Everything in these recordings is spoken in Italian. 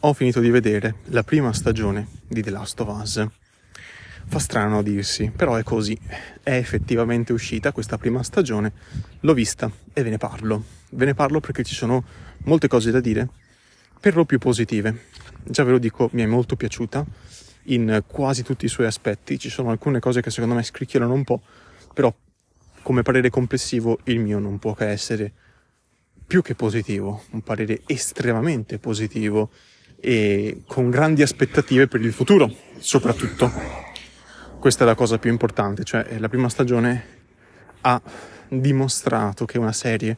ho finito di vedere la prima stagione di The Last of Us. Fa strano a dirsi, però è così. È effettivamente uscita questa prima stagione, l'ho vista e ve ne parlo. Ve ne parlo perché ci sono molte cose da dire, per lo più positive. Già ve lo dico, mi è molto piaciuta in quasi tutti i suoi aspetti. Ci sono alcune cose che secondo me scricchiolano un po', però come parere complessivo il mio non può che essere più che positivo, un parere estremamente positivo e con grandi aspettative per il futuro, soprattutto. Questa è la cosa più importante, cioè la prima stagione ha dimostrato che una serie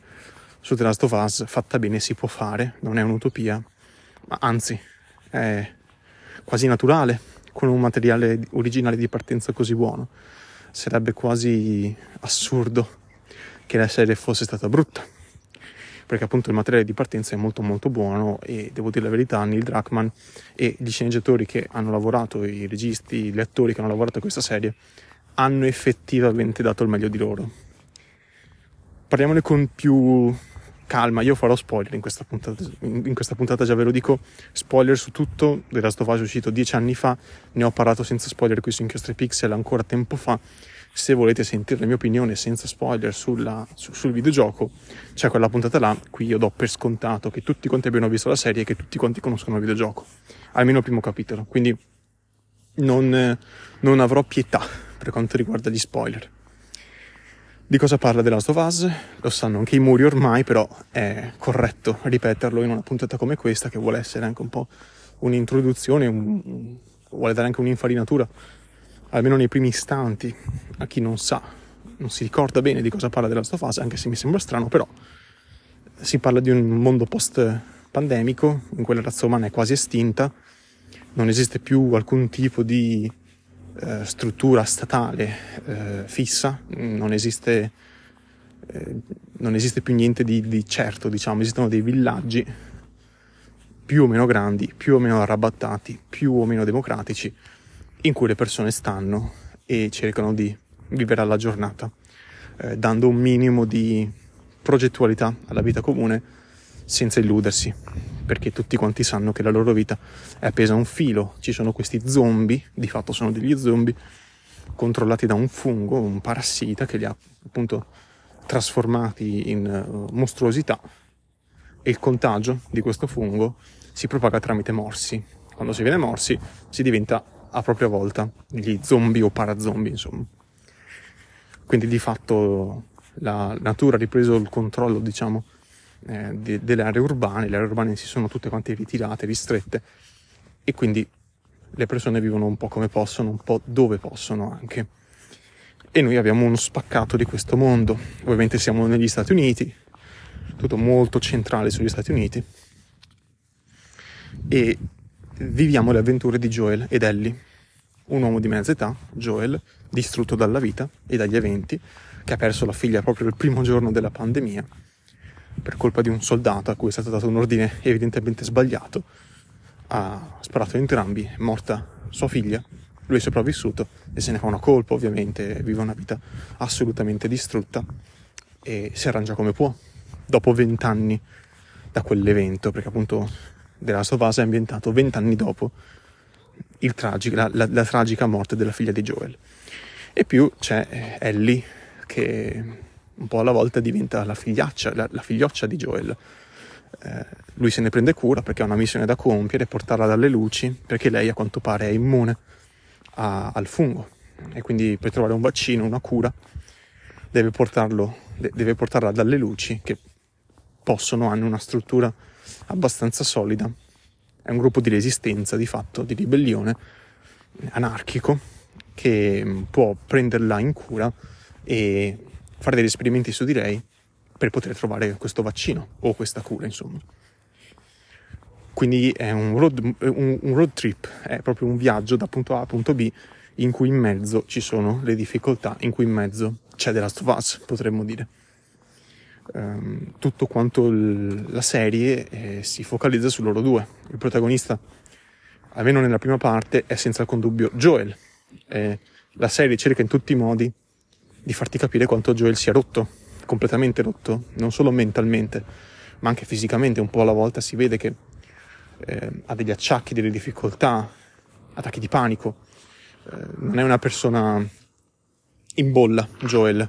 su The Last of Us fatta bene si può fare, non è un'utopia, ma anzi è quasi naturale con un materiale originale di partenza così buono. Sarebbe quasi assurdo che la serie fosse stata brutta perché appunto il materiale di partenza è molto molto buono e devo dire la verità, Neil Druckmann e gli sceneggiatori che hanno lavorato, i registi, gli attori che hanno lavorato a questa serie, hanno effettivamente dato il meglio di loro. Parliamone con più calma, io farò spoiler in questa puntata, in questa puntata già ve lo dico, spoiler su tutto, The Last of Us è uscito dieci anni fa, ne ho parlato senza spoiler qui su Inchiostri Pixel ancora tempo fa, se volete sentire la mia opinione senza spoiler sulla, su, sul videogioco, c'è quella puntata là, qui io do per scontato che tutti quanti abbiano visto la serie e che tutti quanti conoscono il videogioco, almeno il primo capitolo, quindi non, non avrò pietà per quanto riguarda gli spoiler. Di cosa parla The Last of Us? Lo sanno anche i muri ormai, però è corretto ripeterlo in una puntata come questa che vuole essere anche un po' un'introduzione, un, vuole dare anche un'infarinatura almeno nei primi istanti, a chi non sa, non si ricorda bene di cosa parla della of Us, anche se mi sembra strano, però si parla di un mondo post-pandemico in cui la razza umana è quasi estinta, non esiste più alcun tipo di eh, struttura statale eh, fissa, non esiste, eh, non esiste, più niente di, di certo, diciamo, esistono dei villaggi più o meno grandi, più o meno arrabattati, più o meno democratici, in cui le persone stanno e cercano di vivere alla giornata, eh, dando un minimo di progettualità alla vita comune senza illudersi, perché tutti quanti sanno che la loro vita è appesa a un filo, ci sono questi zombie, di fatto sono degli zombie, controllati da un fungo, un parassita che li ha appunto trasformati in uh, mostruosità e il contagio di questo fungo si propaga tramite morsi. Quando si viene morsi si diventa a propria volta, gli zombie o parazombie, insomma. Quindi di fatto la natura ha ripreso il controllo, diciamo, eh, de- delle aree urbane, le aree urbane si sono tutte quante ritirate, ristrette e quindi le persone vivono un po' come possono, un po' dove possono anche. E noi abbiamo uno spaccato di questo mondo. Ovviamente siamo negli Stati Uniti, tutto molto centrale sugli Stati Uniti. E viviamo le avventure di Joel ed Ellie, un uomo di mezza età, Joel, distrutto dalla vita e dagli eventi, che ha perso la figlia proprio il primo giorno della pandemia, per colpa di un soldato a cui è stato dato un ordine evidentemente sbagliato, ha sparato entrambi, è morta sua figlia, lui è sopravvissuto e se ne fa una colpa ovviamente, vive una vita assolutamente distrutta e si arrangia come può, dopo vent'anni da quell'evento, perché appunto The Last of Us è ambientato vent'anni dopo tragico, la, la, la, tragica morte della figlia di Joel. E più c'è eh, Ellie che un po' alla volta diventa la figliaccia, la, la figlioccia di Joel. Eh, lui se ne prende cura perché ha una missione da compiere, portarla dalle luci, perché lei a quanto pare è immune a, al fungo e quindi per trovare un vaccino, una cura, deve, portarlo, deve portarla dalle luci che possono, hanno una struttura abbastanza solida. È un gruppo di resistenza, di fatto, di ribellione anarchico che può prenderla in cura e fare degli esperimenti su di lei per poter trovare questo vaccino o questa cura, insomma. Quindi è un road, un, un road trip, è proprio un viaggio da punto A a punto B in cui in mezzo ci sono le difficoltà, in cui in mezzo c'è The Last potremmo dire ehm, tutto quanto il, la serie eh, si focalizza su loro due. Il protagonista, almeno nella prima parte, è senza alcun dubbio Joel. Eh, la serie cerca in tutti i modi di farti capire quanto Joel sia rotto, completamente rotto, non solo mentalmente, ma anche fisicamente. Un po' alla volta si vede che eh, ha degli acciacchi, delle difficoltà, attacchi di panico. Eh, non è una persona in bolla, Joel,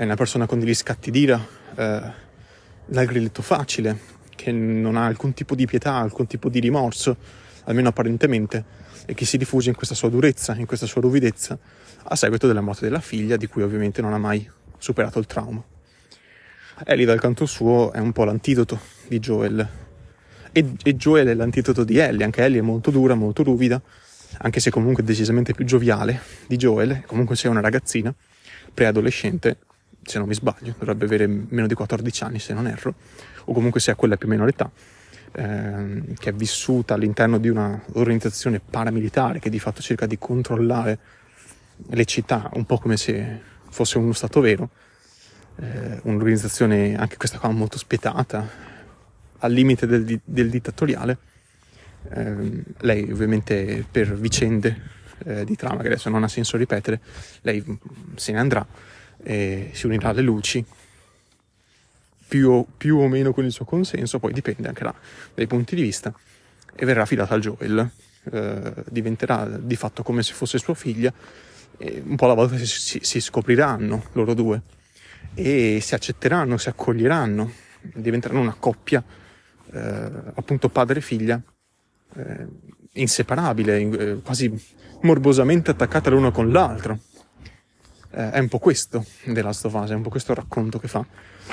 è una persona con degli scatti d'ira, eh, dal grilletto facile, che non ha alcun tipo di pietà, alcun tipo di rimorso, almeno apparentemente, e che si rifugia in questa sua durezza, in questa sua ruvidezza, a seguito della morte della figlia, di cui ovviamente non ha mai superato il trauma. Ellie dal canto suo è un po' l'antidoto di Joel. E, e Joel è l'antidoto di Ellie, anche Ellie è molto dura, molto ruvida, anche se comunque decisamente più gioviale di Joel, comunque sia una ragazzina, preadolescente, se non mi sbaglio, dovrebbe avere meno di 14 anni se non erro, o comunque sia quella più o meno l'età, ehm, che è vissuta all'interno di un'organizzazione paramilitare che di fatto cerca di controllare le città un po' come se fosse uno stato vero, eh, un'organizzazione anche questa qua molto spietata, al limite del, del dittatoriale. Eh, lei ovviamente per vicende eh, di trama che adesso non ha senso ripetere, lei se ne andrà e si unirà alle luci più più o meno con il suo consenso, poi dipende anche là dai punti di vista, e verrà affidata al Joel. Eh, diventerà di fatto come se fosse sua figlia, e un po' alla volta si, si, si scopriranno loro due e si accetteranno, si accoglieranno, diventeranno una coppia, eh, appunto padre e figlia, eh, inseparabile, eh, quasi morbosamente attaccata l'uno con l'altro. Eh, è un po' questo of Us, è un po' questo racconto che fa.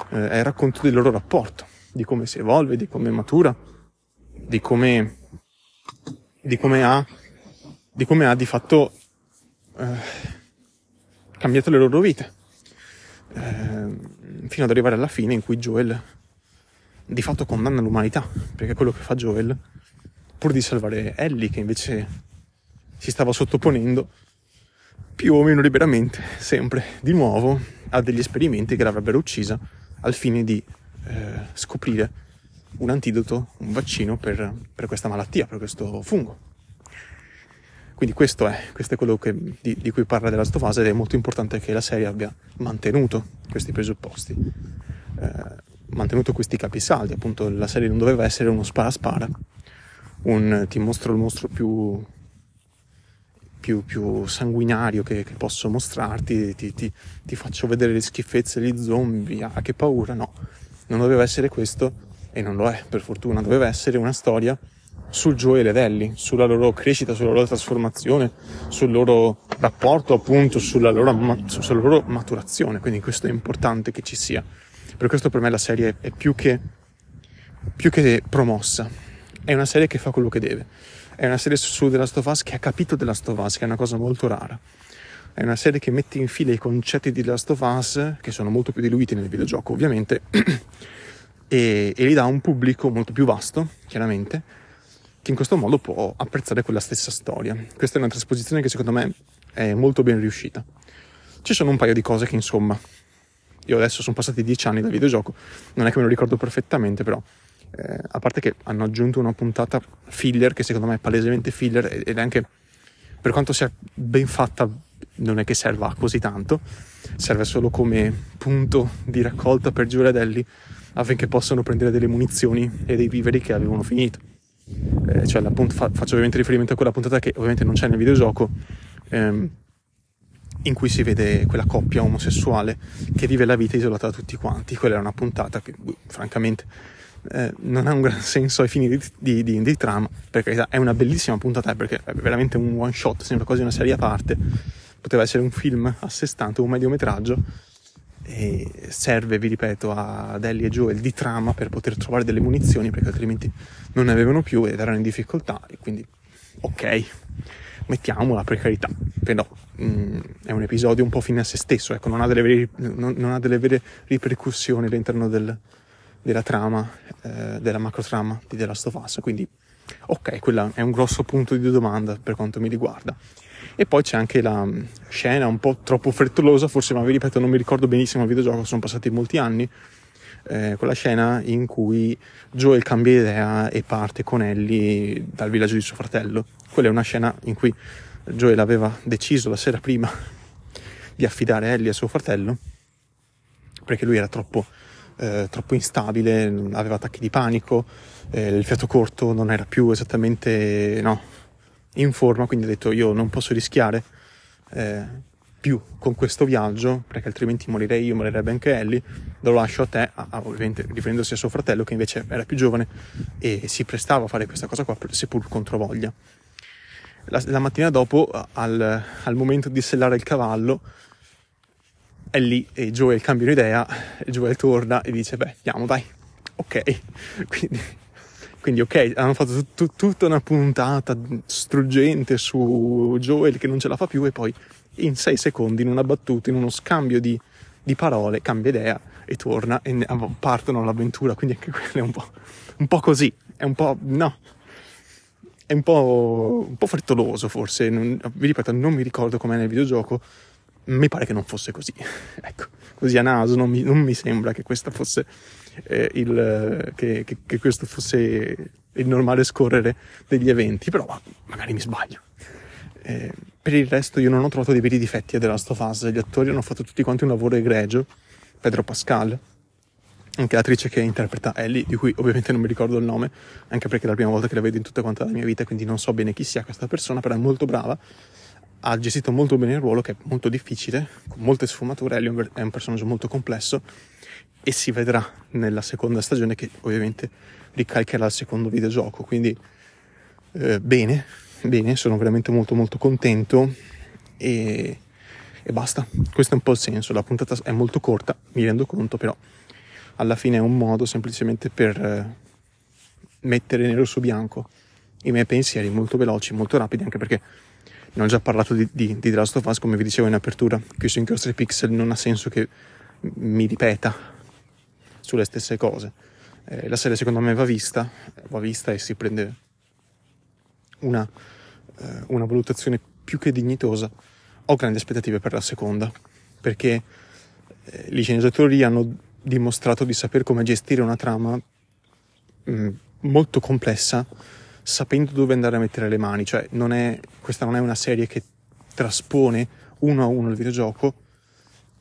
Eh, è il racconto del loro rapporto, di come si evolve, di come matura, di come, di come ha, di come ha di fatto eh, cambiato le loro vite. Eh, fino ad arrivare alla fine in cui Joel di fatto condanna l'umanità, perché quello che fa Joel, pur di salvare Ellie, che invece si stava sottoponendo più o meno liberamente, sempre di nuovo, a degli esperimenti che l'avrebbero uccisa al fine di eh, scoprire un antidoto, un vaccino per, per, questa malattia, per questo fungo. Quindi questo è, questo è quello che, di, di, cui parla della Stovase ed è molto importante che la serie abbia mantenuto questi presupposti, eh, mantenuto questi capisaldi, appunto la serie non doveva essere uno spara-spara, un ti mostro il mostro più più, più sanguinario che, che, posso mostrarti, ti, ti, ti, faccio vedere le schifezze degli zombie, ah che paura, no, non doveva essere questo e non lo è per fortuna, doveva essere una storia sul Joe e le Ellie, sulla loro crescita, sulla loro trasformazione, sul loro rapporto appunto, sulla loro, sulla loro maturazione, quindi questo è importante che ci sia. Per questo per me la serie è più che, più che promossa, è una serie che fa quello che deve è una serie su The Last of Us che ha capito The Last of Us, che è una cosa molto rara. È una serie che mette in fila i concetti di The Last of Us, che sono molto più diluiti nel videogioco ovviamente, e, e li dà a un pubblico molto più vasto, chiaramente, che in questo modo può apprezzare quella stessa storia. Questa è una trasposizione che secondo me è molto ben riuscita. Ci sono un paio di cose che insomma, io adesso sono passati dieci anni dal videogioco, non è che me lo ricordo perfettamente, però eh, a parte che hanno aggiunto una puntata filler che secondo me è palesemente filler ed è anche per quanto sia ben fatta non è che serva così tanto. Serve solo come punto di raccolta per Giuradelli affinché possano prendere delle munizioni e dei viveri che avevano finito. Eh, cioè appunto fa, faccio ovviamente riferimento a quella puntata che ovviamente non c'è nel videogioco ehm, in cui si vede quella coppia omosessuale che vive la vita isolata da tutti quanti. Quella è una puntata che francamente eh, non ha un gran senso ai fini di, di, di, di trama, perché è una bellissima puntata, perché è veramente un one shot, sembra quasi una serie a parte, poteva essere un film a sé stante, un mediometraggio, e serve, vi ripeto, ad Ellie e Joel di trama per poter trovare delle munizioni, perché altrimenti non ne avevano più ed erano in difficoltà, e quindi ok, mettiamola per carità, però mh, mm, è un episodio un po' fine a se stesso, ecco, non ha delle vere, non, non ha delle vere ripercussioni all'interno del, della trama, eh, della macro trama di The Last of Us. Quindi, ok, quello è un grosso punto di domanda per quanto mi riguarda. E poi c'è anche la mm, scena un po' troppo frettolosa, forse, ma vi ripeto, non mi ricordo benissimo il videogioco, sono passati molti anni. Eh, quella scena in cui Joel cambia idea e parte con Ellie dal villaggio di suo fratello. Quella è una scena in cui Joel aveva deciso la sera prima di affidare Ellie a suo fratello perché lui era troppo eh, troppo instabile, aveva attacchi di panico, eh, il fiato corto non era più esattamente no, in forma, quindi ho detto io non posso rischiare eh, più con questo viaggio, perché altrimenti morirei io, morirebbe anche Ellie, lo lascio a te, a, a, ovviamente riferendosi a suo fratello che invece era più giovane e si prestava a fare questa cosa qua, seppur contro voglia. La, la mattina dopo, al, al momento di sellare il cavallo, Ellie e Joel cambiano idea, e Joel torna e dice, beh, andiamo, dai, ok. Quindi, quindi ok, hanno fatto tut, tut, tutta una puntata struggente su Joel che non ce la fa più e poi in sei secondi, in una battuta, in uno scambio di, di parole, cambia idea e torna e partono all'avventura. Quindi anche quello è un po', un po' così, è un po'... no, è un po', un po frettoloso forse, non, vi ripeto, non mi ricordo com'è nel videogioco, mi pare che non fosse così. ecco, così a naso non mi, non mi sembra che fosse eh, il, che, che, che, questo fosse il normale scorrere degli eventi, però magari mi sbaglio. Eh, per il resto io non ho trovato dei veri difetti a The Last of Us, gli attori hanno fatto tutti quanti un lavoro egregio, Pedro Pascal, anche l'attrice che interpreta Ellie, di cui ovviamente non mi ricordo il nome, anche perché è la prima volta che la vedo in tutta quanta la mia vita, quindi non so bene chi sia questa persona, però è molto brava ha gestito molto bene il ruolo che è molto difficile, con molte sfumature, Ellie è un personaggio molto complesso e si vedrà nella seconda stagione che ovviamente ricalcherà il secondo videogioco, quindi eh, bene, bene, sono veramente molto molto contento e, e basta, questo è un po' il senso, la puntata è molto corta, mi rendo conto, però alla fine è un modo semplicemente per eh, mettere nero su bianco i miei pensieri molto veloci, molto rapidi, anche perché ne ho già parlato di, di, di The Last of Us, come vi dicevo in apertura, qui su Inchiostri Pixel non ha senso che mi ripeta sulle stesse cose. Eh, la serie secondo me va vista, va vista e si prende una, eh, una valutazione più che dignitosa. Ho grandi aspettative per la seconda, perché eh, gli sceneggiatori hanno dimostrato di saper come gestire una trama mh, mm, molto complessa sapendo dove andare a mettere le mani, cioè non è, questa non è una serie che traspone uno a uno il videogioco,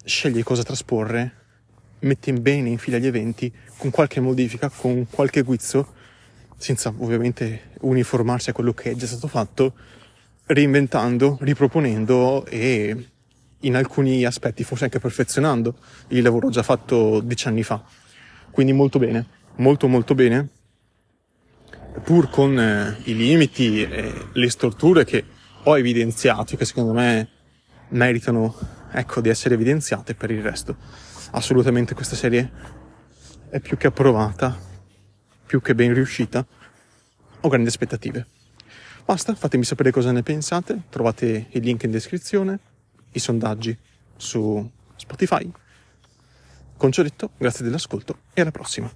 sceglie cosa trasporre, mette bene in fila gli eventi con qualche modifica, con qualche guizzo, senza ovviamente uniformarsi a quello che è già stato fatto, reinventando, riproponendo e in alcuni aspetti forse anche perfezionando il lavoro già fatto dieci anni fa. Quindi molto bene, molto molto bene pur con eh, i limiti e le storture che ho evidenziato, che secondo me meritano ecco, di essere evidenziate per il resto. Assolutamente questa serie è più che approvata, più che ben riuscita. Ho grandi aspettative. Basta, fatemi sapere cosa ne pensate, trovate il link in descrizione, i sondaggi su Spotify. Con ciò detto, grazie dell'ascolto e alla prossima.